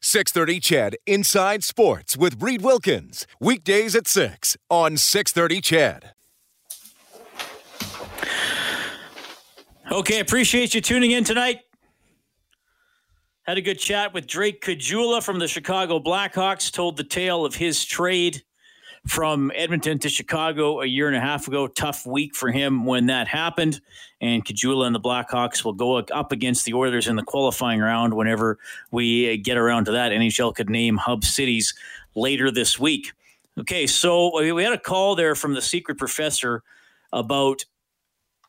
630 CHED Inside Sports with Reed Wilkins. Weekdays at 6 on 630 CHED. Okay, appreciate you tuning in tonight. Had a good chat with Drake Caggiula from the Chicago Blackhawks. Told the tale of his trade from Edmonton to Chicago a year and a half ago. Tough week for him when that happened. And Caggiula and the Blackhawks will go up against the Oilers in the qualifying round whenever we uh, get around to that. NHL could name hub cities later this week. Okay, so we had a call there from the secret professor about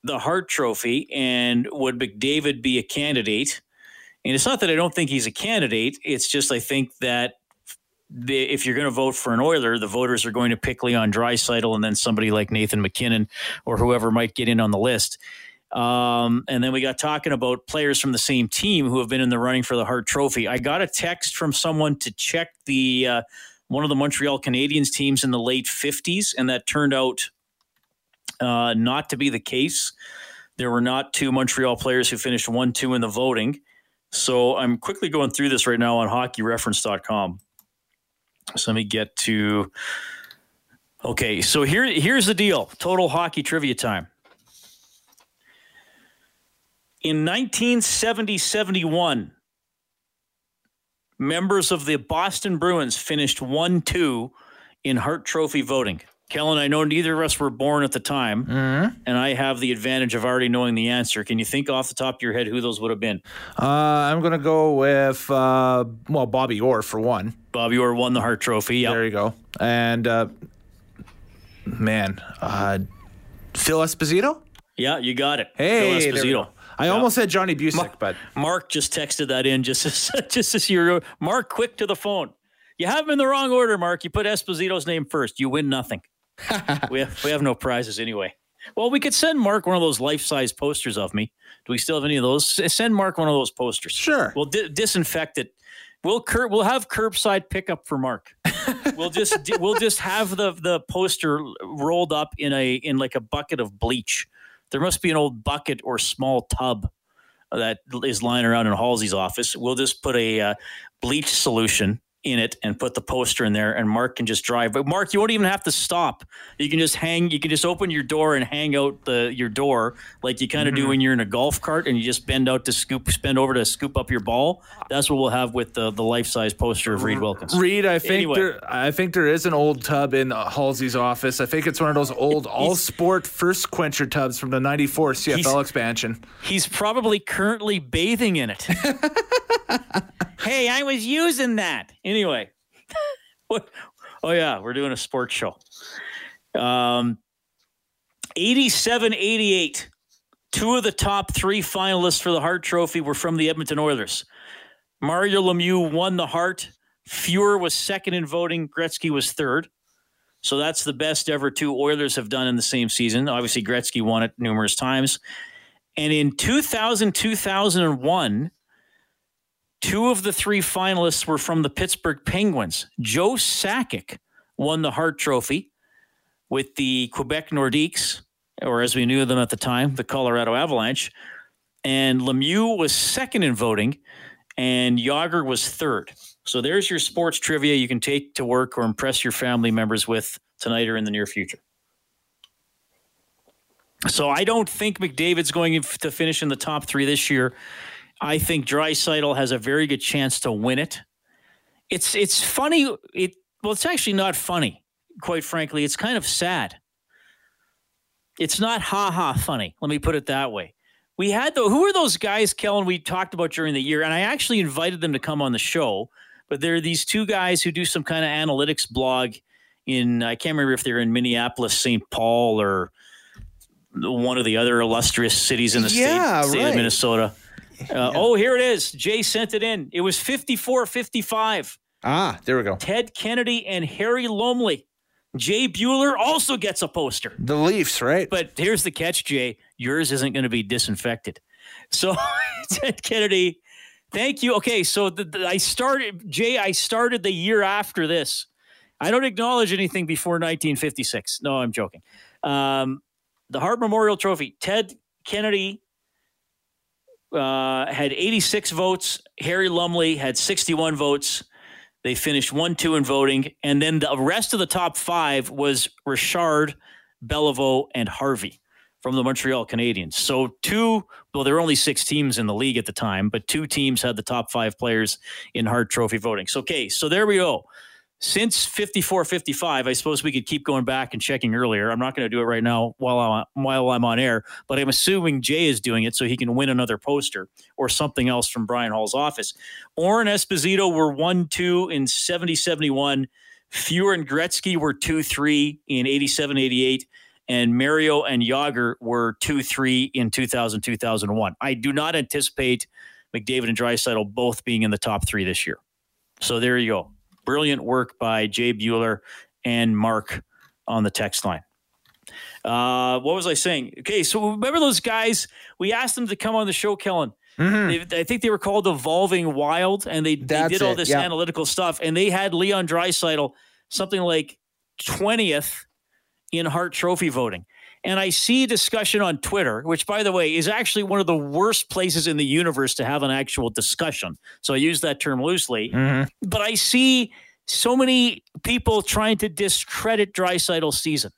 the Hart Trophy and would McDavid be a candidate? And it's not that I don't think he's a candidate. It's just I think that the, if you're going to vote for an Oiler, the voters are going to pick Leon Draisaitl and then somebody like Nathan MacKinnon or whoever might get in on the list. Um, and then we got talking about players from the same team who have been in the running for the Hart Trophy. I got a text from someone to check the uh, one of the Montreal Canadiens teams in the late 50s, and that turned out uh, not to be the case. There were not two Montreal players who finished 1 2 in the voting. So I'm quickly going through this right now on hockeyreference.com. So let me get to. Okay, so here here's the deal. Total hockey trivia time. In 1970-71, members of the Boston Bruins finished 1-2 in Hart Trophy voting. Kellen, I know neither of us were born at the time, mm-hmm. and I have the advantage of already knowing the answer. Can you think off the top of your head who those would have been? Uh, I'm going to go with, uh, well, Bobby Orr for one. Bobby Orr won the Hart Trophy. Yep. There you go. And, uh, man, uh, Phil Esposito? Yeah, you got it. Hey, Phil Esposito. I almost said Johnny Bucyk, Mark, but Mark just texted that in just as, just as you Mark, quick to the phone. You have them in the wrong order, Mark. You put Esposito's name first. You win nothing. we have we have no prizes anyway. Well, we could send Mark one of those life size posters of me. Do we still have any of those? Send Mark one of those posters. Sure. We'll di- disinfect it. We'll cur- we'll have curbside pickup for Mark. we'll just we'll just have the the poster rolled up in a in like a bucket of bleach. There must be an old bucket or small tub that is lying around in Halsey's office. We'll just put a uh, bleach solution in it and put the poster in there and Mark can just drive. But Mark, you won't even have to stop. You can just hang you can just open your door and hang out the your door like you kind of mm-hmm. do when you're in a golf cart and you just bend out to scoop bend over to scoop up your ball. That's what we'll have with the the life-size poster of Reed Wilkins. Reed, I think anyway. there I think there is an old tub in Halsey's office. I think it's one of those old all sport first quencher tubs from the 94 CFL expansion. He's probably currently bathing in it. hey, I was using that. Anyway, what? Oh yeah, we're doing a sports show. Um, 87 88. Two of the top three finalists for the Hart Trophy were from the Edmonton Oilers. Mario Lemieux won the Hart. Fuhr was second in voting. Gretzky was third. So that's the best ever two Oilers have done in the same season. Obviously, Gretzky won it numerous times. And in 2000, 2001, Two of the three finalists were from the Pittsburgh Penguins. Joe Sakic won the Hart Trophy with the Quebec Nordiques, or as we knew them at the time, the Colorado Avalanche. And Lemieux was second in voting, and Jagr was third. So there's your sports trivia you can take to work or impress your family members with tonight or in the near future. So I don't think McDavid's going to finish in the top three this year. I think Draisaitl has a very good chance to win it. It's it's funny. It well, it's actually not funny. Quite frankly, it's kind of sad. It's not ha ha funny. Let me put it that way. We had the who are those guys, Kellen? We talked about during the year, and I actually invited them to come on the show. But there are these two guys who do some kind of analytics blog in I can't remember if they're in Minneapolis, St. Paul, or one of the other illustrious cities in the yeah, state, state right. of Minnesota. Uh, oh, here it is. Jay sent it in. It was 54 55. Ah, there we go. Ted Kennedy and Harry Lumley. Jay Bueller also gets a poster. The Leafs, right? But here's the catch, Jay. Yours isn't going to be disinfected. So, Ted Kennedy, thank you. Okay, so the, the, I started, Jay, I started the year after this. I don't acknowledge anything before 1956. No, I'm joking. Um, the Hart Memorial Trophy, Ted Kennedy uh, had 86 votes. Harry Lumley had 61 votes. They finished 1 2 in voting. And then the rest of the top five was Richard, Beliveau, and Harvey from the Montreal Canadiens. So two, well, there were only six teams in the league at the time, but two teams had the top five players in Hart Trophy voting. So, okay, so there we go since 54 55 i suppose we could keep going back and checking earlier. I'm not going to do it right now while I'm, while I'm on air but i'm assuming jay is doing it so he can win another poster or something else from brian hall's office. Orr and esposito were 1-2 in 70 71 Fuhr and gretzky were 2-3 in 87 88 and mario and jagr were 2-3 in 2000 2001 i do not anticipate mcdavid and draisaitl both being in the top three this year. So there you go Brilliant work by Jay Bueller and Mark on the text line. Uh, what was I saying? Okay, so remember those guys? We asked them to come on the show, Kellen. Mm-hmm. They, I think they were called Evolving Wild, and they, they did all this yeah. analytical stuff. And they had Leon Draisaitl something like twentieth in Hart Trophy voting and I see discussion on Twitter, which, by the way, is actually one of the worst places in the universe to have an actual discussion. So I use that term loosely. Mm-hmm. But I see so many people trying to discredit Draisaitl's season.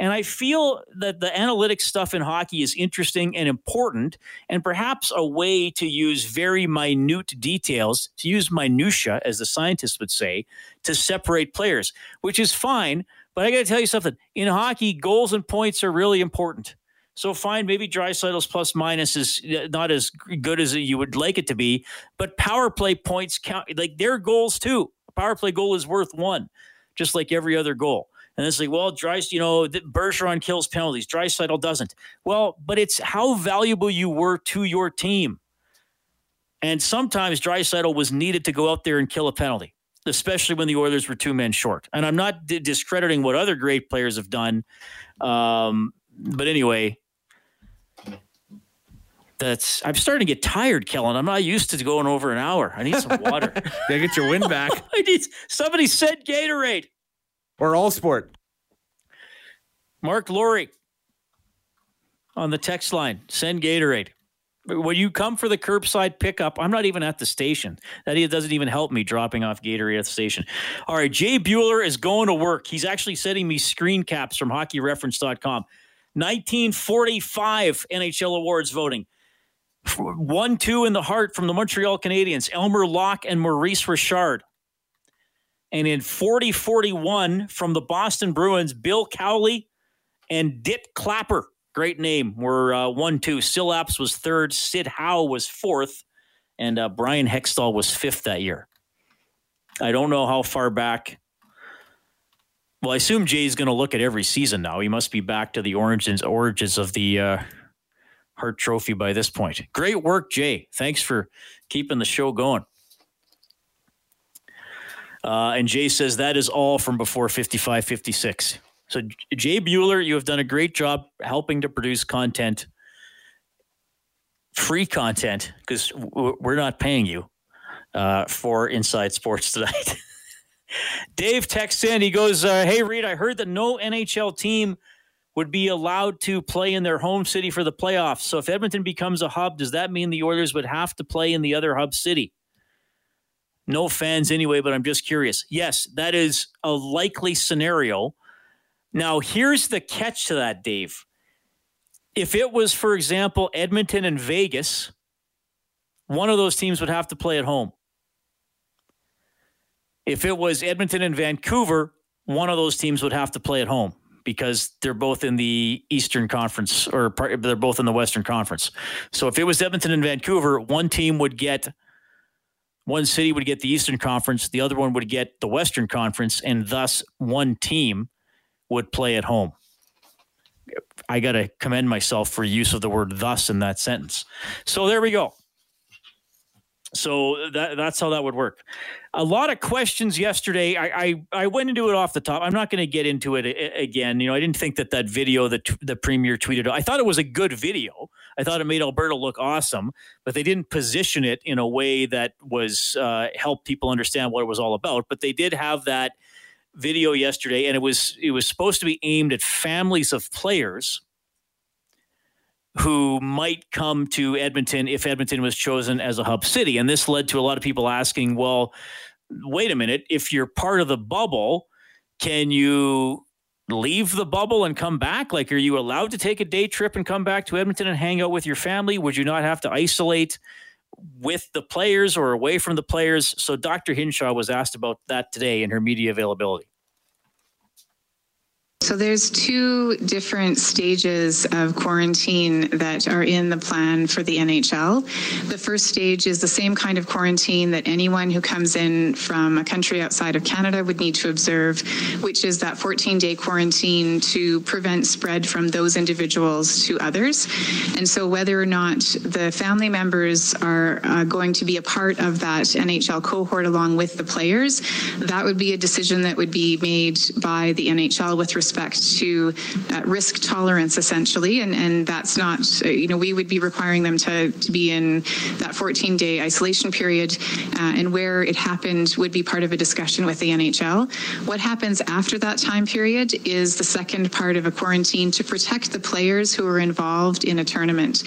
And I feel that the analytics stuff in hockey is interesting and important, and perhaps a way to use very minute details, to use minutia, as the scientists would say, to separate players, which is fine. But I got to tell you something. In hockey, goals and points are really important. So fine, maybe Draisaitl's plus minus is uh, not as good as you would like it to be, but power play points count. Like their goals too. A power play goal is worth one, just like every other goal. And it's like, well, Dries, you know, Bergeron kills penalties. Draisaitl doesn't. Well, but it's how valuable you were to your team. And sometimes Draisaitl was needed to go out there and kill a penalty especially when the Oilers were two men short. And I'm not d- discrediting what other great players have done. Um, but anyway, that's I'm starting to get tired, Kellen. I'm not used to going over an hour. I need some water. Gotta get your wind back. I need somebody said Gatorade. Or all sport. Mark Laurie on the text line. Send Gatorade when you come for the curbside pickup, I'm not even at the station. That doesn't even help me dropping off Gatorade at the station. All right, Jay Bueller is going to work. He's actually sending me screen caps from hockeyreference.com. 1945 NHL awards voting. 1 2 in the Hart from the Montreal Canadiens, Elmer Lach and Maurice Richard. And in 40 41 from the Boston Bruins, Bill Cowley and Dit Clapper. Great name. We're uh, one, two. Syl Apps was third. Sid Howe was fourth, and uh, Bryan Hextall was fifth that year. I don't know how far back. Well, I assume Jay's going to look at every season now. He must be back to the origins origins of the uh, Hart Trophy by this point. Great work, Jay. Thanks for keeping the show going. Uh, and Jay says that is all from before 55 56. So, Jay Bueller, you have done a great job helping to produce content, free content, because we're not paying you uh, for Inside Sports tonight. Dave texts in. He goes, uh, "Hey Reed, I heard that no NHL team would be allowed to play in their home city for the playoffs. So if Edmonton becomes a hub, does that mean the Oilers would have to play in the other hub city?" No fans anyway, but I'm just curious. Yes, that is a likely scenario now, here's the catch to that, Dave. If it was, for example, Edmonton and Vegas, one of those teams would have to play at home. If it was Edmonton and Vancouver, one of those teams would have to play at home because they're both in the Eastern Conference or they're both in the Western Conference. So if it was Edmonton and Vancouver, one team would get one city would get the Eastern Conference, the other one would get the Western Conference, and thus one team would play at home. I got to commend myself for use of the word thus in that sentence. So there we go. So that that's how that would work. A lot of questions yesterday. I I, I went into it off the top. I'm not going to get into it a, again. You know, I didn't think that that video that the premier tweeted. I thought it was a good video. I thought it made Alberta look awesome, but they didn't position it in a way that was uh, help people understand what it was all about. But they did have that video yesterday, and it was it was supposed to be aimed at families of players who might come to Edmonton if Edmonton was chosen as a hub city. And this led to a lot of people asking, well, wait a minute, if you're part of the bubble, can you leave the bubble and come back? Like, are you allowed to take a day trip and come back to Edmonton and hang out with your family? Would you not have to isolate with the players or away from the players? So Dr. Hinshaw was asked about that today in her media availability. So there's two different stages of quarantine that are in the plan for the NHL. The first stage is the same kind of quarantine that anyone who comes in from a country outside of Canada would need to observe, which is that 14-day quarantine to prevent spread from those individuals to others. And so whether or not the family members are uh, going to be a part of that NHL cohort along with the players, that would be a decision that would be made by the NHL with respect respect to uh, risk tolerance, essentially. And, and that's not, you know, we would be requiring them to, to be in that 14 day isolation period. Uh, and where it happened would be part of a discussion with the NHL. What happens after that time period is the second part of a quarantine to protect the players who are involved in a tournament.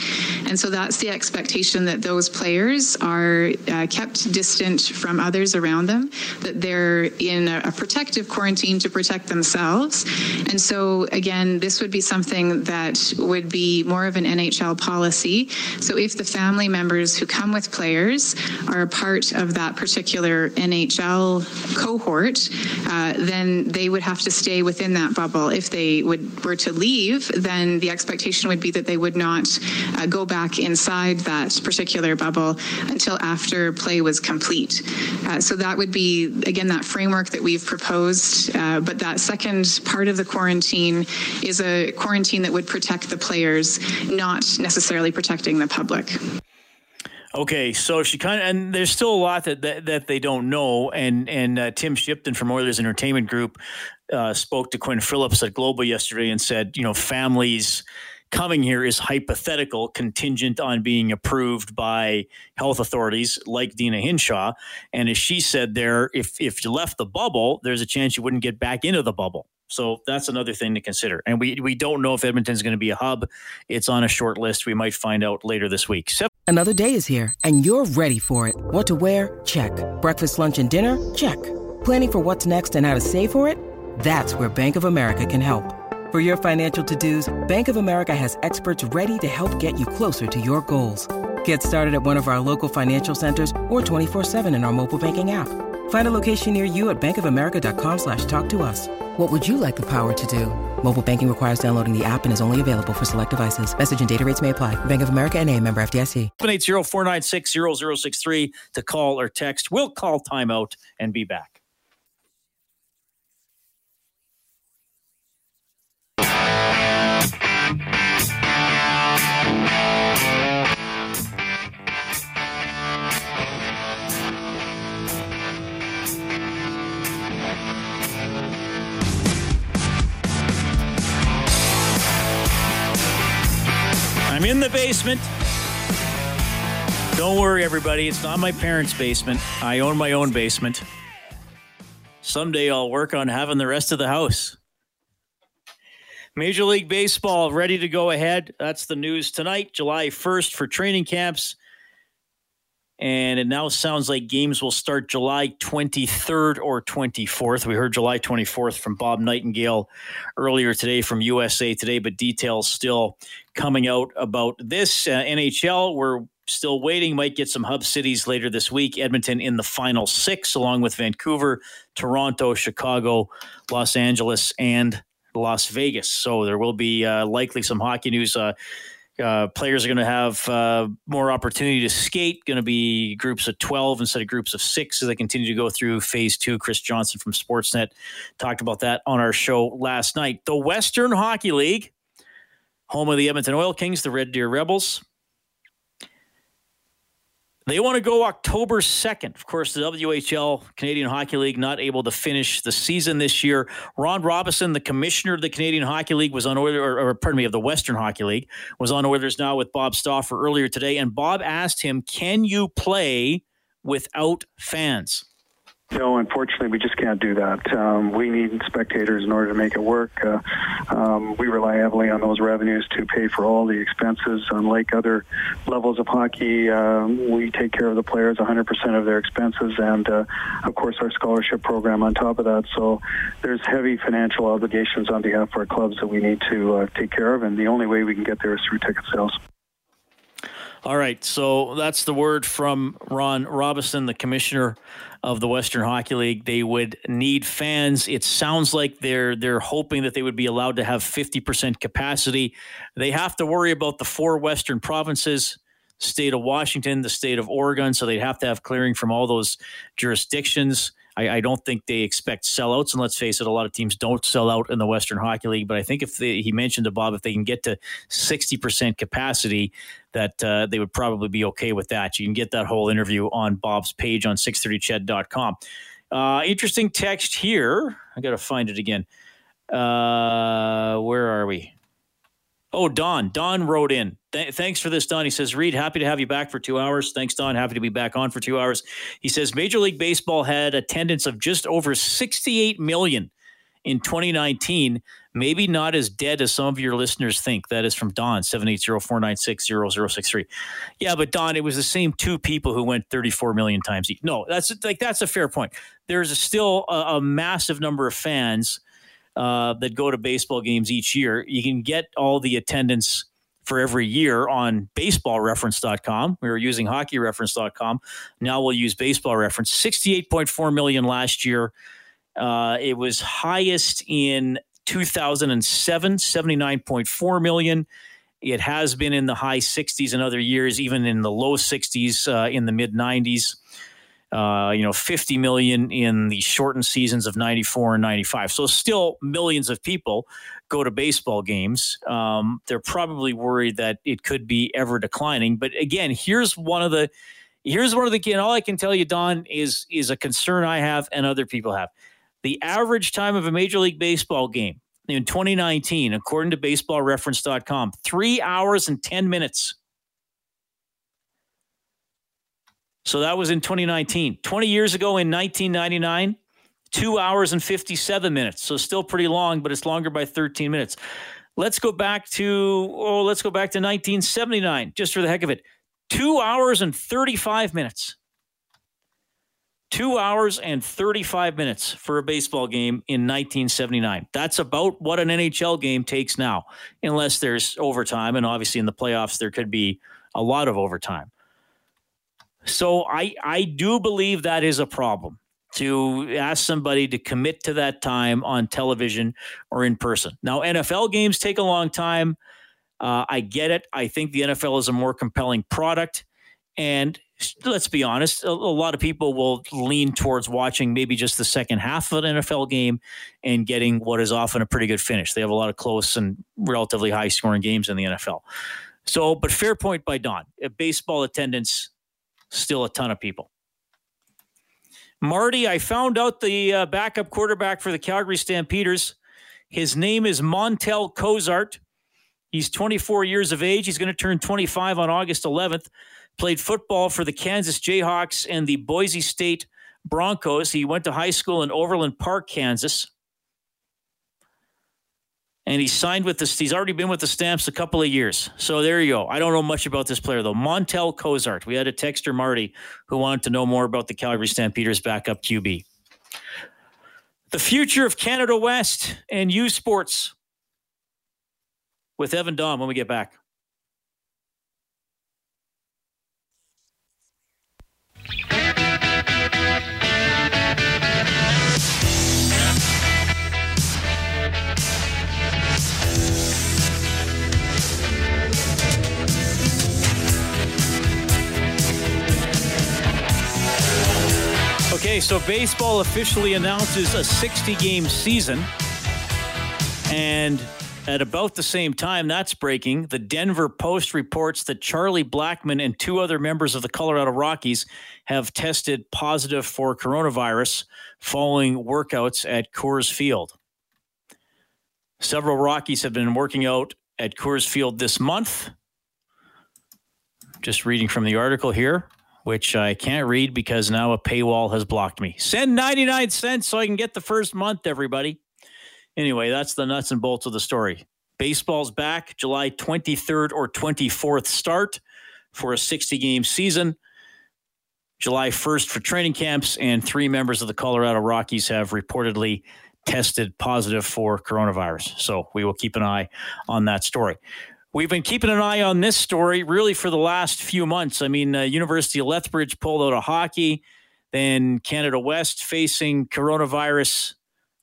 And so that's the expectation that those players are uh, kept distant from others around them, that they're in a, a protective quarantine to protect themselves, and so, again, this would be something that would be more of an NHL policy. So, if the family members who come with players are a part of that particular NHL cohort, uh, then they would have to stay within that bubble. If they would were to leave, then the expectation would be that they would not uh, go back inside that particular bubble until after play was complete. Uh, so that would be again that framework that we've proposed. Uh, but that second part of the quarantine is a quarantine that would protect the players, not necessarily protecting the public. Okay, so she kind of, and there's still a lot that that, that they don't know. And and uh, Tim Shipton from Oilers Entertainment Group uh, spoke to Quinn Phillips at Global yesterday and said, you know, families coming here is hypothetical, contingent on being approved by health authorities like Deena Hinshaw. And as she said there, if if you left the bubble, there's a chance you wouldn't get back into the bubble. So that's another thing to consider. And we, we don't know if Edmonton's going to be a hub. It's on a short list. We might find out later this week. Another day is here and you're ready for it. What to wear? Check. Breakfast, lunch, and dinner? Check. Planning for what's next and how to save for it? That's where Bank of America can help. For your financial to-dos, Bank of America has experts ready to help get you closer to your goals. Get started at one of our local financial centers or 24-7 in our mobile banking app. Find a location near you at bankofamerica.com slash talk to us. What would you like the power to do? Mobile banking requires downloading the app and is only available for select devices. Message and data rates may apply. Bank of America and a member FDIC. 780-496-0063 to call or text. We'll call timeout and be back. I'm in the basement. Don't worry, everybody. It's not my parents' basement. I own my own basement. Someday I'll work on having the rest of the house. Major League Baseball ready to go ahead. That's the news tonight, July 1st for training camps. And it now sounds like games will start July 23rd or 24th. We heard July 24th from Bob Nightingale earlier today from USA Today, but details still coming out about this. Uh, NHL, we're still waiting, might get some hub cities later this week. Edmonton in the final six, along with Vancouver, Toronto, Chicago, Los Angeles, and Las Vegas. So there will be uh, likely some hockey news. Uh, uh, players are going to have uh, more opportunity to skate. Going to be groups of 12 instead of groups of six as they continue to go through phase two. Chris Johnston from Sportsnet talked about that on our show last night. The Western Hockey League, home of the Edmonton Oil Kings, the Red Deer Rebels. They want to go October 2nd. Of course, the WHL, Canadian Hockey League, not able to finish the season this year. Ron Robison, the commissioner of the Canadian Hockey League, was on Oilers, or, or pardon me, of the Western Hockey League, was on Oilers now with Bob Stauffer earlier today. And Bob asked him, Can you play without fans? No, unfortunately, we just can't do that. Um, we need spectators in order to make it work. Uh, um, we rely heavily on those revenues to pay for all the expenses. Unlike other levels of hockey, um, we take care of the players 100% of their expenses, and uh, of course, our scholarship program on top of that. So there's heavy financial obligations on behalf of our clubs that we need to uh, take care of, and the only way we can get there is through ticket sales. All right, so that's the word from Ron Robison, the commissioner of the Western Hockey League. They would need fans. It sounds like they're they're hoping that they would be allowed to have 50% capacity. They have to worry about the four western provinces, state of Washington, the state of Oregon, so they'd have to have clearing from all those jurisdictions. I, I, don't think they expect sellouts, and let's face it, a lot of teams don't sell out in the Western Hockey League. But I think if they, he mentioned to Bob, if they can get to sixty percent capacity, that uh, they would probably be okay with that. You can get that whole interview on Bob's page on 630ched.com. Uh, interesting text here. I got to find it again. Uh, where are we? Oh, Don. Don wrote in. Th- thanks for this, Don. He says, Reed, happy to have you back for two hours. Thanks, Don. Happy to be back on for two hours. He says, Major League Baseball had attendance of just over 68 million in 2019. Maybe not as dead as some of your listeners think. That is from Don, 780-496-0063. Yeah, but Don, it was the same two people who went 34 million times. No, that's like that's a fair point. There's still a, a massive number of fans – uh, that go to baseball games each year. You can get all the attendance for every year on baseballreference.com. We were using hockeyreference.com. Now we'll use baseball reference. 68.4 million last year. Uh, it was highest in 2007, 79.4 million. It has been in the high 60s in other years, even in the low 60s uh, in the mid 90s uh, you know, 50 million in the shortened seasons of 94 and 95. So still millions of people go to baseball games. Um, they're probably worried that it could be ever declining. But again, here's one of the, here's one of the, and all I can tell you, Don, is, is a concern I have and other people have. The average time of a Major League Baseball game in 2019, according to baseballreference.com, three hours and 10 minutes. So that was in 2019. 20 years ago in 1999, two hours and 57 minutes. So still pretty long, but it's longer by 13 minutes. Let's go back to, oh, let's go back to 1979, just for the heck of it. Two hours and 35 minutes. Two hours and 35 minutes for a baseball game in 1979. That's about what an NHL game takes now, unless there's overtime. And obviously, in the playoffs, there could be a lot of overtime. So I I do believe that is a problem to ask somebody to commit to that time on television or in person. Now NFL games take a long time. Uh, I get it. I think the NFL is a more compelling product, and let's be honest, a, a, lot of people will lean towards watching maybe just the second half of an NFL game and getting what is often a pretty good finish. They have a lot of close and relatively high scoring games in the NFL. So, but fair point by Don. Baseball attendance still a ton of people. Marty, I found out the uh, backup quarterback for the Calgary Stampeders. His name is Montel Cozart. He's 24 years of age. He's going to turn 25 on August 11th. Played football for the Kansas Jayhawks and the Boise State Broncos. He went to high school in Overland Park, Kansas and he signed with this. He's already been with the Stamps a couple of years. So there you go. I don't know much about this player though. Montel Cozart. We had a texter Marty who wanted to know more about the Calgary Stampeders backup QB. The future of Canada West and U Sports with Evan Daum when we get back. Okay, so baseball officially announces a 60 game season. And At about the same time that's breaking, the Denver Post reports that Charlie Blackmon and two other members of the Colorado Rockies have tested positive for coronavirus following workouts at Coors Field. Several Rockies have been working out at Coors Field this month. Just reading from the article here, which I can't read because now a paywall has blocked me. Send 99 cents so I can get the first month, everybody. Anyway, that's the nuts and bolts of the story. Baseball's back July 23rd or 24th start for a 60 game season. July 1st for training camps, and three members of the Colorado Rockies have reportedly tested positive for coronavirus. So we will keep an eye on that story. We've been keeping an eye on this story really for the last few months. I mean, uh, University of Lethbridge pulled out of hockey, then Canada West facing coronavirus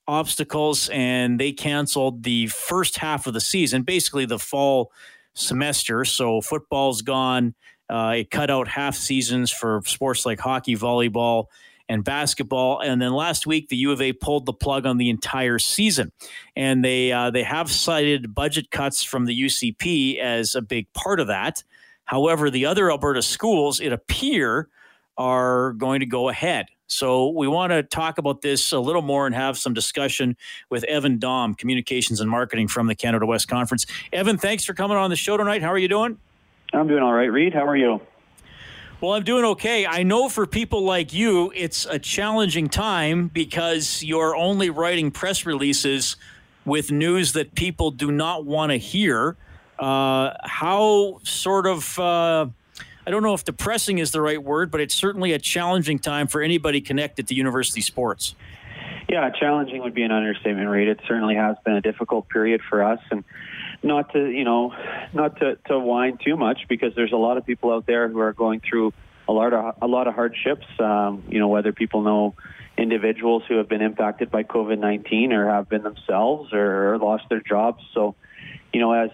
obstacles and they canceled the first half of the season, basically the fall semester. So football's gone. Uh, it cut out half seasons for sports like hockey, volleyball, and basketball. And then last week, the U of A pulled the plug on the entire season, and they uh, they have cited budget cuts from the UCP as a big part of that. However, the other Alberta schools, it appear, are going to go ahead. So we want to talk about this a little more and have some discussion with Evan Daum, Communications and Marketing from the Canada West Conference. Evan, thanks for coming on the show tonight. How are you doing? I'm doing all right, Reed. How are you? Well, I'm doing okay. I know for people like you, it's a challenging time because you're only writing press releases with news that people do not want to hear. Uh, how sort of uh, I don't know if depressing is the right word, but it's certainly a challenging time for anybody connected to university sports. Yeah, challenging would be an understatement, Reed. It certainly has been a difficult period for us, and not to you know, not to, to whine too much because there's a lot of people out there who are going through a lot of a lot of hardships. Um, you know, whether people know individuals who have been impacted by COVID nineteen or have been themselves or lost their jobs. So, you know, as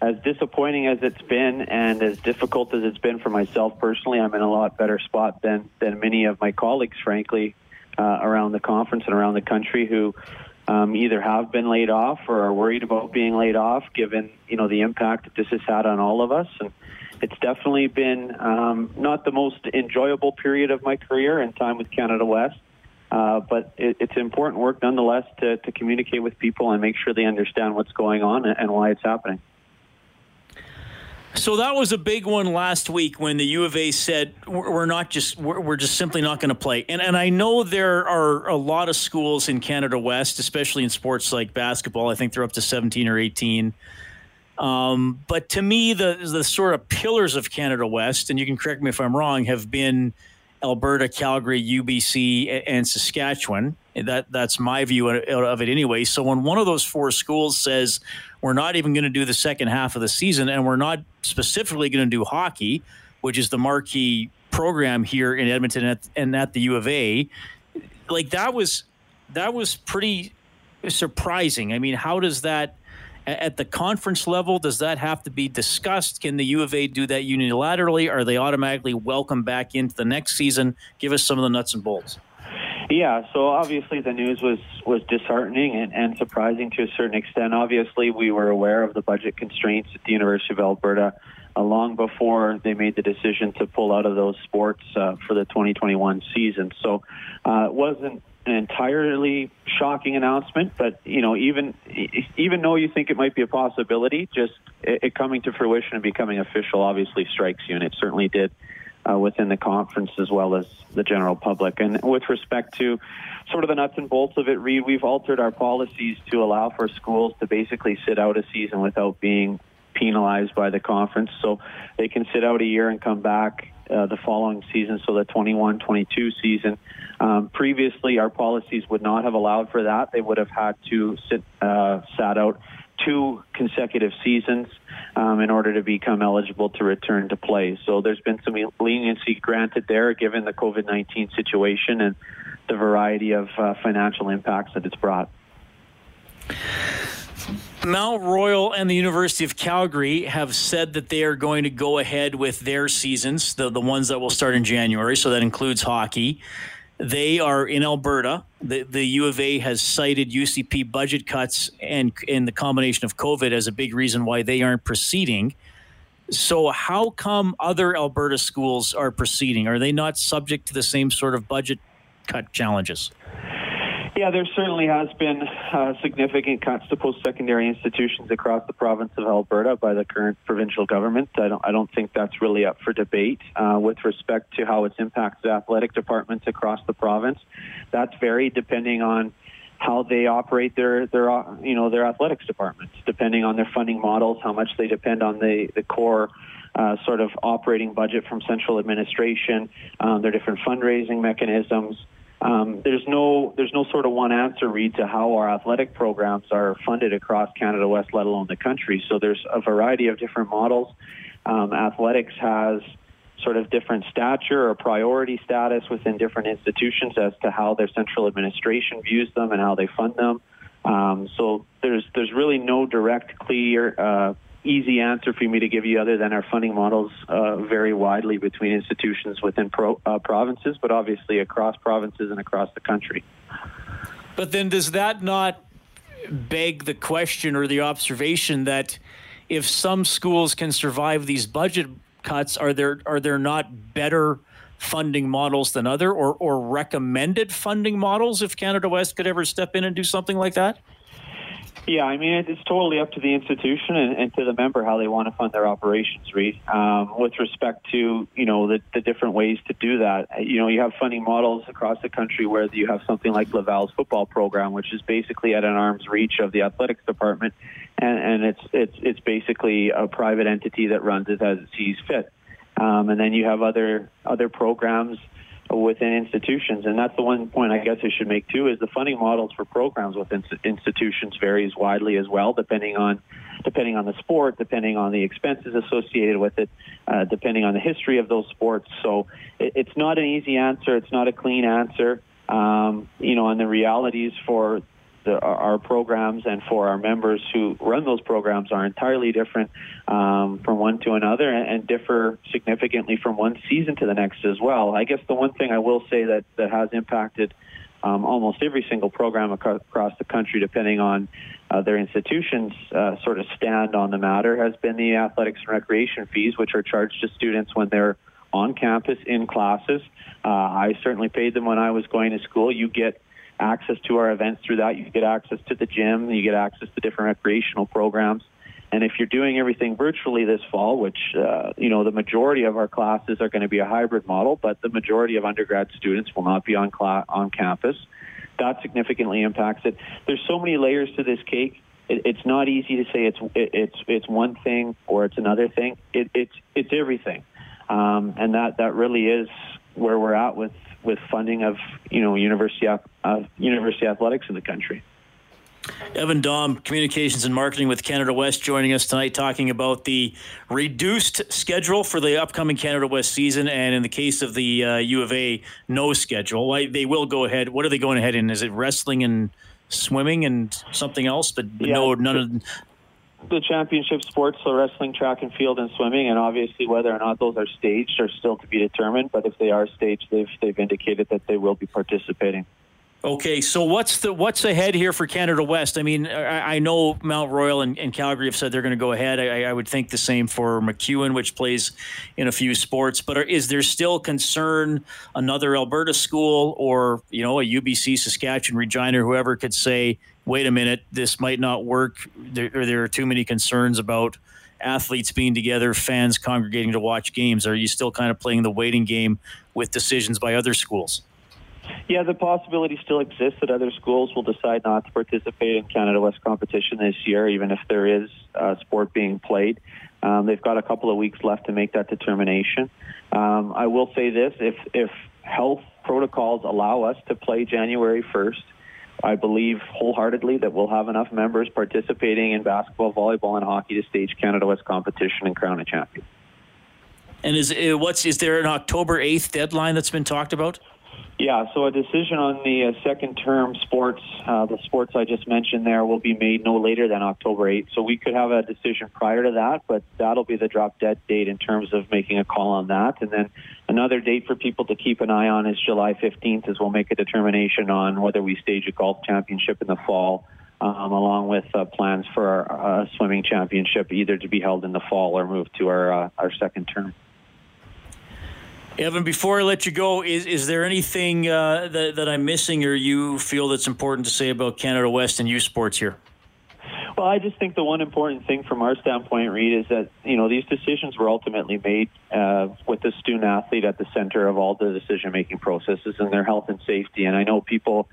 as disappointing as it's been and as difficult as it's been for myself personally, I'm in a lot better spot than than many of my colleagues, frankly, uh, around the conference and around the country who um, either have been laid off or are worried about being laid off, given you know the impact that this has had on all of us. And it's definitely been um, not the most enjoyable period of my career and time with Canada West. Uh, but it, it's important work nonetheless to, to communicate with people and make sure they understand what's going on and why it's happening. So that was a big one last week when the U of A said we're not just we're just simply not going to play. And and I know there are a lot of schools in Canada West, especially in sports like basketball. I think they're up to 17 or 18. Um, but to me, the the sort of pillars of Canada West, and you can correct me if I'm wrong, have been Alberta, Calgary, UBC, and Saskatchewan. That that's my view of it anyway. So when one of those four schools says we're not even going to do the second half of the season, and we're not specifically going to do hockey, which is the marquee program here in Edmonton and at, and at the U of A. Like that was that was pretty surprising. I mean, how does that at the conference level does that have to be discussed? Can the U of A do that unilaterally? Are they automatically welcome back into the next season? Give us some of the nuts and bolts. Yeah, so obviously the news was was disheartening and, and surprising to a certain extent. Obviously, we were aware of the budget constraints at the University of Alberta uh, long before they made the decision to pull out of those sports uh, for the 2021 season. So uh, it wasn't an entirely shocking announcement, but you know, even even though you think it might be a possibility, just it, it coming to fruition and becoming official obviously strikes you, and it certainly did uh, within the conference as well as the general public. And with respect to sort of the nuts and bolts of it, Reed, we've altered our policies to allow for schools to basically sit out a season without being penalized by the conference. So they can sit out a year and come back uh, the following season, so the 21 22 season. Um, previously, our policies would not have allowed for that. They would have had to sit, uh, sat out two consecutive seasons um, in order to become eligible to return to play. So there's been some leniency granted there given the COVID 19 situation and the variety of uh, financial impacts that it's brought. Mount Royal and the University of Calgary have said that they are going to go ahead with their seasons, the, the ones that will start in January. So that includes hockey. They are in Alberta. The, the U of A has cited UCP budget cuts and, and the combination of COVID as a big reason why they aren't proceeding. So, how come other Alberta schools are proceeding? Are they not subject to the same sort of budget cut challenges? Yeah, there certainly has been uh, significant cuts to post-secondary institutions across the province of Alberta by the current provincial government. I don't, I don't think that's really up for debate. Uh, with respect to how it's impacted athletic departments across the province, that's varied depending on how they operate their their uh, you know their athletics departments, depending on their funding models, how much they depend on the the core. Uh, sort of operating budget from central administration, um, their different fundraising mechanisms, um, there's no there's no sort of one answer Reed to how our athletic programs are funded across Canada West, let alone the country. So there's a variety of different models. Um, athletics has sort of different stature or priority status within different institutions as to how their central administration views them and how they fund them. Um, so there's there's really no direct, clear uh, easy answer for me to give you other than our funding models uh, vary widely between institutions within pro, uh, provinces, but obviously across provinces and across the country. But then does that not beg the question or the observation that if some schools can survive these budget cuts, are there are there not better funding models than other or, or recommended funding models if Canada West could ever step in and do something like that? Yeah, I mean, it's totally up to the institution and, and to the member how they want to fund their operations, Reed. Um, with respect to, you know, the, the different ways to do that, you know, you have funding models across the country where you have something like Laval's football program, which is basically at an arm's reach of the athletics department, and, and it's, it's, it's basically a private entity that runs it as it sees fit. Um, and then you have other, other programs within institutions. And that's the one point I guess I should make too is the funding models for programs within institutions varies widely as well, depending on depending on the sport, depending on the expenses associated with it, uh, depending on the history of those sports. So it, it's not an easy answer. It's not a clean answer. Um, you know, and the realities for the, our programs and for our members who run those programs are entirely different um, from one to another and, and, differ significantly from one season to the next as well. I guess the one thing I will say that, that has impacted um, almost every single program across the country, depending on uh, their institutions' uh, sort of stand on the matter, has been the athletics and recreation fees, which are charged to students when they're on campus in classes. Uh, I certainly paid them when I was going to school. You get access to our events through that. You get access to the gym, you get access to different recreational programs. And if you're doing everything virtually this fall, which, uh, you know, the majority of our classes are going to be a hybrid model, but the majority of undergrad students will not be on, cl- on campus, that significantly impacts it. There's so many layers to this cake. It, it's not easy to say it's it, it's it's one thing or it's another thing. It, it's it's everything, um, and that that really is where we're at with with funding of you know university uh, university athletics in the country. Evan Daum, Communications and Marketing with Canada West, joining us tonight, talking about the reduced schedule for the upcoming Canada West season, and in the case of the uh, U of A, no schedule. Why they will go ahead. What are they going ahead in? Is it wrestling and swimming and something else? But yeah, no, none of the championship sports, so wrestling, track and field, and swimming, and obviously whether or not those are staged are still to be determined. But if they are staged, they've they've indicated that they will be participating. Okay, so what's the what's ahead here for Canada West? I mean, I, I know Mount Royal and, and, Calgary have said they're going to go ahead. I, I, would think the same for MacEwan, which plays in a few sports. But are, is there still concern another Alberta school or you know a UBC, Saskatchewan, Regina, whoever could say, wait a minute, this might not work, there, there are too many concerns about athletes being together, fans congregating to watch games? Are you still kind of playing the waiting game with decisions by other schools? Yeah, the possibility still exists that other schools will decide not to participate in Canada West competition this year, even if there is uh, sport being played. Um, they've got a couple of weeks left to make that determination. Um, I will say this: if if health protocols allow us to play January 1st, I believe wholeheartedly that we'll have enough members participating in basketball, volleyball, and hockey to stage Canada West competition and crown a champion. And is uh, what's is there an October eighth deadline that's been talked about? Yeah, so a decision on the uh, second term sports, uh, the sports I just mentioned there, will be made no later than October 8th. So we could have a decision prior to that, but that'll be the drop dead date in terms of making a call on that. And then another date for people to keep an eye on is July 15th, as we'll make a determination on whether we stage a golf championship in the fall. Um, along with uh, plans for our uh, swimming championship, either to be held in the fall or move to our uh, our second term. Evan, before I let you go, is is there anything uh, that that I'm missing, or you feel that's important to say about Canada West and U Sports here? Well, I just think the one important thing from our standpoint, Reed, is that you know these decisions were ultimately made uh, with the student athlete at the center of all the decision-making processes and their health and safety. And I know people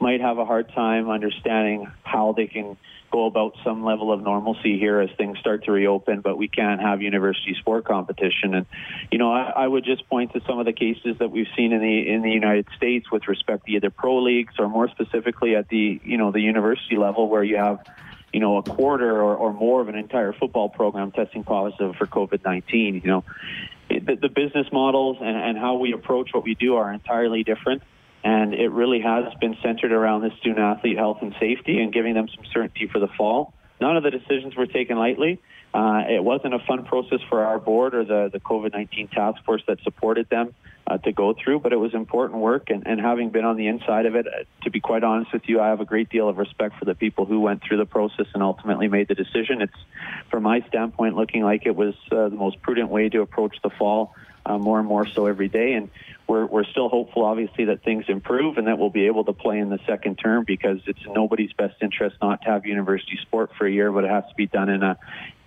might have a hard time understanding how they can go about some level of normalcy here as things start to reopen, but we can't have university sport competition. And you know, I, I would just point to some of the cases that we've seen in the in the United States with respect to either pro leagues or more specifically at the you know the university level where you have you know, a quarter or, or more of an entire football program testing positive for COVID 19. You know, the, the business models and, and how we approach what we do are entirely different. And it really has been centered around the student athlete health and safety and giving them some certainty for the fall. None of the decisions were taken lightly. Uh, it wasn't a fun process for our board or the, the COVID 19 task force that supported them uh, to go through, but it was important work. And, and having been on the inside of it, uh, to be quite honest with you, I have a great deal of respect for the people who went through the process and ultimately made the decision. It's, from my standpoint, looking like it was uh, the most prudent way to approach the fall uh, more and more so every day. And we're, we're still hopeful, obviously, that things improve and that we'll be able to play in the second term because it's nobody's best interest not to have university sport for a year, but it has to be done in a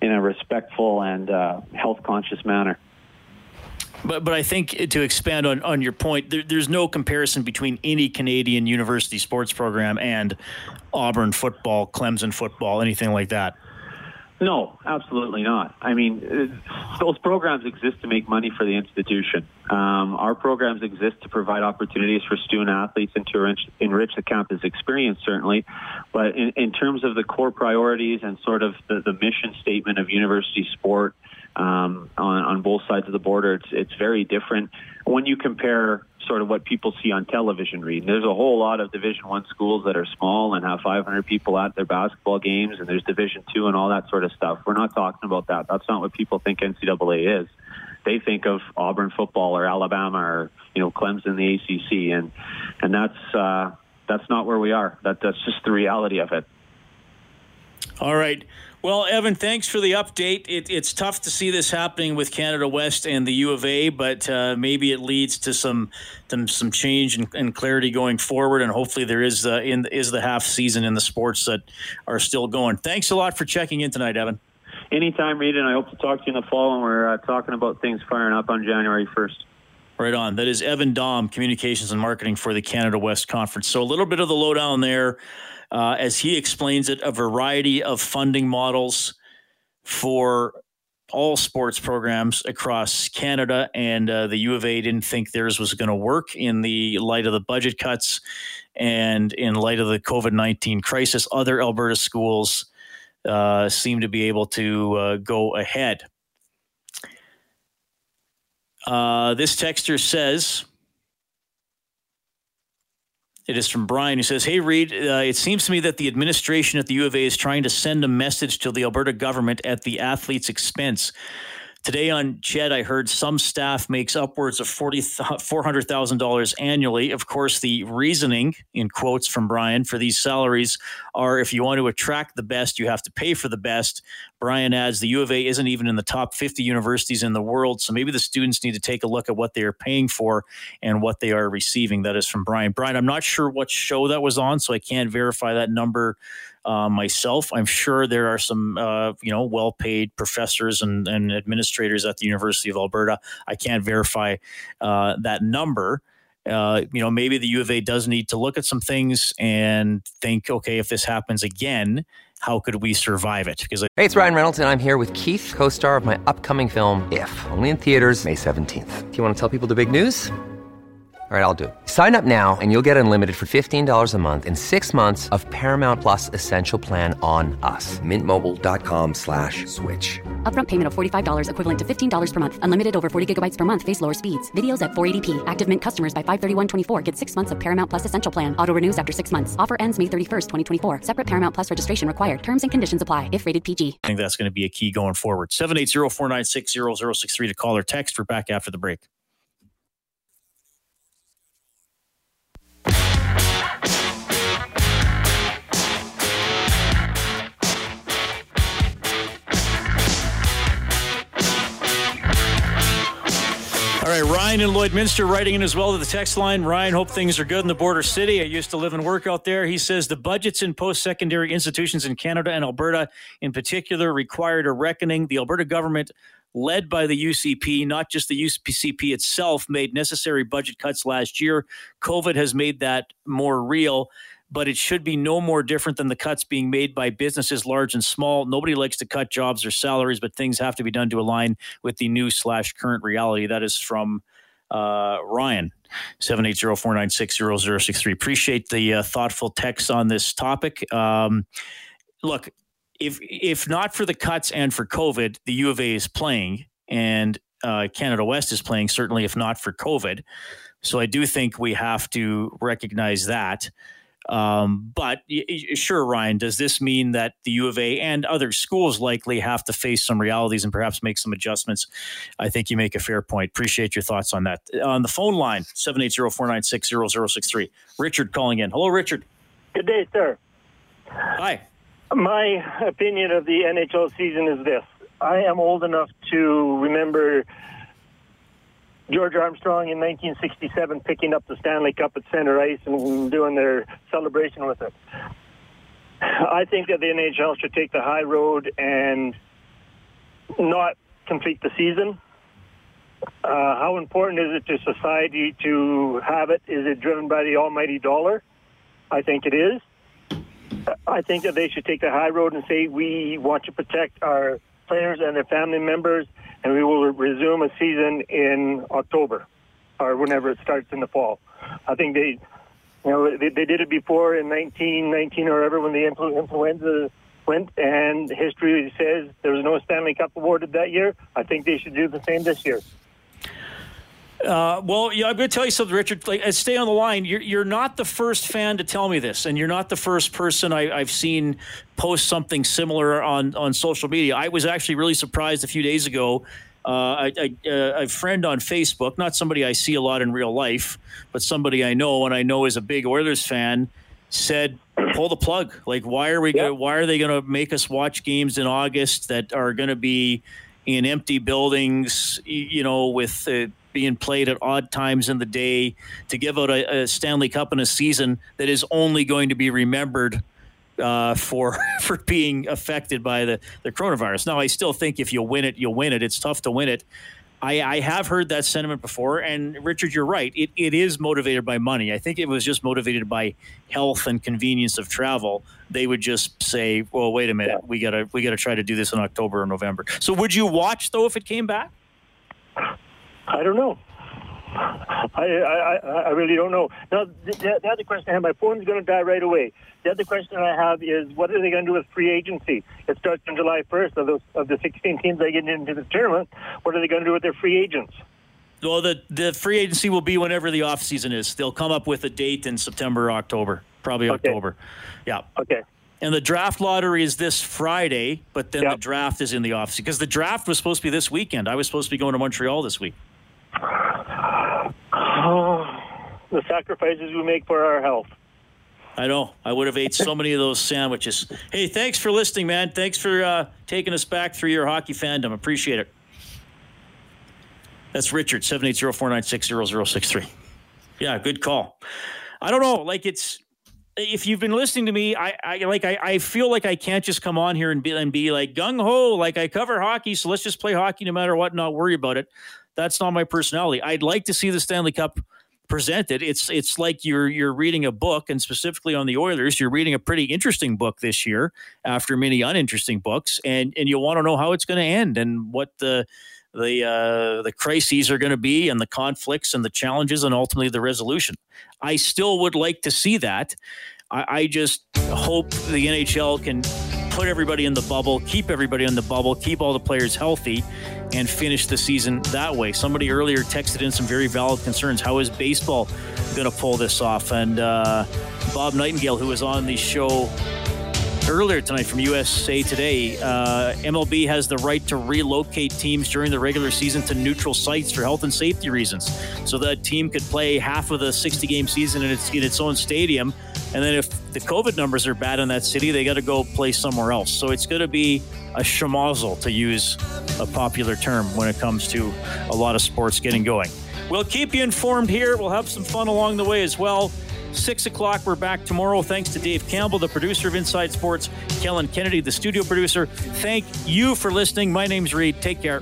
in a respectful and uh, health conscious manner. But but I think to expand on, on your point, there, there's no comparison between any Canadian university sports program and Auburn football, Clemson football, anything like that. No, absolutely not. I mean, those programs exist to make money for the institution. Um, our programs exist to provide opportunities for student athletes and to enrich, enrich the campus experience, certainly. But in, in, terms of the core priorities and sort of the, the mission statement of university sport um, on, on both sides of the border, it's, it's very different. When you compare sort of what people see on television Reed. There's a whole lot of Division One schools that are small and have 500 people at their basketball games, and there's Division Two and all that sort of stuff. We're not talking about that. That's not what people think NCAA is. They think of Auburn football or Alabama or you know Clemson, the ACC, and and that's uh, that's not where we are. That that's just the reality of it. All right. Well, Evan, thanks for the update. It, it's tough to see this happening with Canada West and the U of A, but uh, maybe it leads to some some, some change and, and, clarity going forward, and hopefully there is uh, in is the half season in the sports that are still going. Thanks a lot for checking in tonight, Evan. Anytime, Reed, and I hope to talk to you in the fall when we're uh, talking about things firing up on January first. Right on. That is Evan Daum, Communications and Marketing for the Canada West Conference. So a little bit of the lowdown there uh, as he explains it, a variety of funding models for all sports programs across Canada, and uh, the U of A didn't think theirs was going to work in the light of the budget cuts and in light of the COVID 19 crisis. Other Alberta schools uh, seem to be able to uh, go ahead. Uh, this texter says, it is from Brian who says, Hey, Reed, uh, it seems to me that the administration at the U of A is trying to send a message to the Alberta government at the athlete's expense. Today on CHED, I heard some staff makes upwards of $400,000 annually. Of course, the reasoning, in quotes from Brian, for these salaries are if you want to attract the best, you have to pay for the best. Brian adds the U of A isn't even in the top 50 universities in the world, so maybe the students need to take a look at what they are paying for and what they are receiving. That is from Brian. Brian, I'm not sure what show that was on, so I can't verify that number uh, myself. I'm sure there are some, uh, you know, well-paid professors and, and, administrators at the University of Alberta. I can't verify uh, that number. Uh, you know, maybe the U of A does need to look at some things and think, okay, if this happens again, how could we survive it? Because I- hey, it's Ryan Reynolds, and I'm here with Keith, co-star of my upcoming film. If only in theaters May 17th. Do you want to tell people the big news? All right, I'll do it. Sign up now and you'll get unlimited for $15 a month in six months of Paramount Plus Essential Plan on us. Mintmobile.com slash switch. Upfront payment of $45 equivalent to $15 per month. Unlimited over 40 gigabytes per month. Face lower speeds. Videos at 480p. Active Mint customers by 531.24 get six months of Paramount Plus Essential Plan. Auto renews after six months. Offer ends May 31st, 2024. Separate Paramount Plus registration required. Terms and conditions apply if rated PG. I think that's going to be a key going forward. 780-496-0063 to call or text. We're back after the break. Ryan in Lloydminster writing in as well to the text line. Ryan, hope things are good in the border city. I used to live and work out there. He says the budgets in post secondary institutions in Canada and Alberta, in particular, required a reckoning. The Alberta government, led by the UCP, not just the UCP itself, made necessary budget cuts last year. COVID has made that more real but it should be no more different than the cuts being made by businesses large and small. Nobody likes to cut jobs or salaries, but things have to be done to align with the new slash current reality. That is from uh, Ryan. 780-496-0063. Appreciate the uh, thoughtful text on this topic. Um, look, if if not for the cuts and for COVID, the U of A is playing, and uh, Canada West is playing. Certainly, if not for COVID, so I do think we have to recognize that. Um, but sure, Ryan, does this mean that the U of A and other schools likely have to face some realities and perhaps make some adjustments? I think you make a fair point. Appreciate your thoughts on that. On the phone line, 780-496-0063. Richard calling in. Hello, Richard. Good day, sir. Hi. My opinion of the NHL season is this. I am old enough to remember George Armstrong in 1967 picking up the Stanley Cup at center ice and doing their celebration with it. I think that the NHL should take the high road and not complete the season. Uh, how important is it to society to have it? Is it driven by the almighty dollar? I think it is. I think that they should take the high road and say we want to protect our players and their family members and we will resume a season in October or whenever it starts in the fall. I think they, you know, they, they did it before in 1919 or ever when the influ- influenza went, and history says there was no Stanley Cup awarded that year. I think they should do the same this year. Uh, well, yeah, I'm going to tell you something, Richard. Like, uh, stay on the line. You're, you're not the first fan to tell me this, and you're not the first person I, have seen post something similar on, on social media. I was actually really surprised a few days ago. Uh, I, I, uh, a friend on Facebook, not somebody I see a lot in real life, but somebody I know and I know is a big Oilers fan, said, "Pull the plug. Like, why are we? Yep. Gonna, why are they going to make us watch games in August that are going to be in empty buildings? You know, with uh, being played at odd times in the day to give out a, a Stanley Cup in a season that is only going to be remembered uh, for for being affected by the, the coronavirus. Now, I still think if you win it, you'll win it. It's tough to win it. I, I have heard that sentiment before, and Richard, you're right. It, it is motivated by money. I think it was just motivated by health and convenience of travel. They would just say, "Well, wait a minute, we gotta we gotta try to do this in October or November." So, would you watch though if it came back? I don't know. I, I, I really don't know. Now, the, the other question I have, my phone's going to die right away. The other question I have is, what are they going to do with free agency? It starts on July 1st of, those, of the 16 teams that get into the tournament. What are they going to do with their free agents? Well, the, the free agency will be whenever the off season is. They'll come up with a date in September or October, probably okay. October. Yeah. Okay. And the draft lottery is this Friday, but then yep. the draft is in the off season because the draft was supposed to be this weekend. I was supposed to be going to Montreal this week. Oh, the sacrifices we make for our health. I know. I would have ate so many of those sandwiches. Hey, thanks for listening, man. Thanks for uh, taking us back through your hockey fandom. Appreciate it. That's Richard, 780-496-0063. Yeah, good call. I don't know. Like it's if you've been listening to me, I, I like I, I feel like I can't just come on here and be and be like gung ho, like I cover hockey, so let's just play hockey no matter what, not worry about it. That's not my personality. I'd like to see the Stanley Cup presented. It's it's like you're you're reading a book, and specifically on the Oilers, you're reading a pretty interesting book this year after many uninteresting books, and and you want to know how it's going to end and what the the uh, the crises are going to be, and the conflicts and the challenges, and ultimately the resolution. I still would like to see that. I, I just hope the NHL can put everybody in the bubble, keep everybody in the bubble, keep all the players healthy, and finish the season that way. Somebody earlier texted in some very valid concerns. How is baseball going to pull this off? And uh, Bob Nightingale, who was on the show earlier tonight from USA Today, uh, MLB has the right to relocate teams during the regular season to neutral sites for health and safety reasons, so that team could play half of the 60 game season in its in its own stadium. And then if the COVID numbers are bad in that city, they got to go play somewhere else. So it's going to be a schmozzle, to use a popular term, when it comes to a lot of sports getting going. We'll keep you informed here. We'll have some fun along the way as well. Six o'clock, we're back tomorrow. Thanks to Dave Campbell, the producer of Inside Sports, Kellen Kennedy, the studio producer. Thank you for listening. My name's Reed. Take care.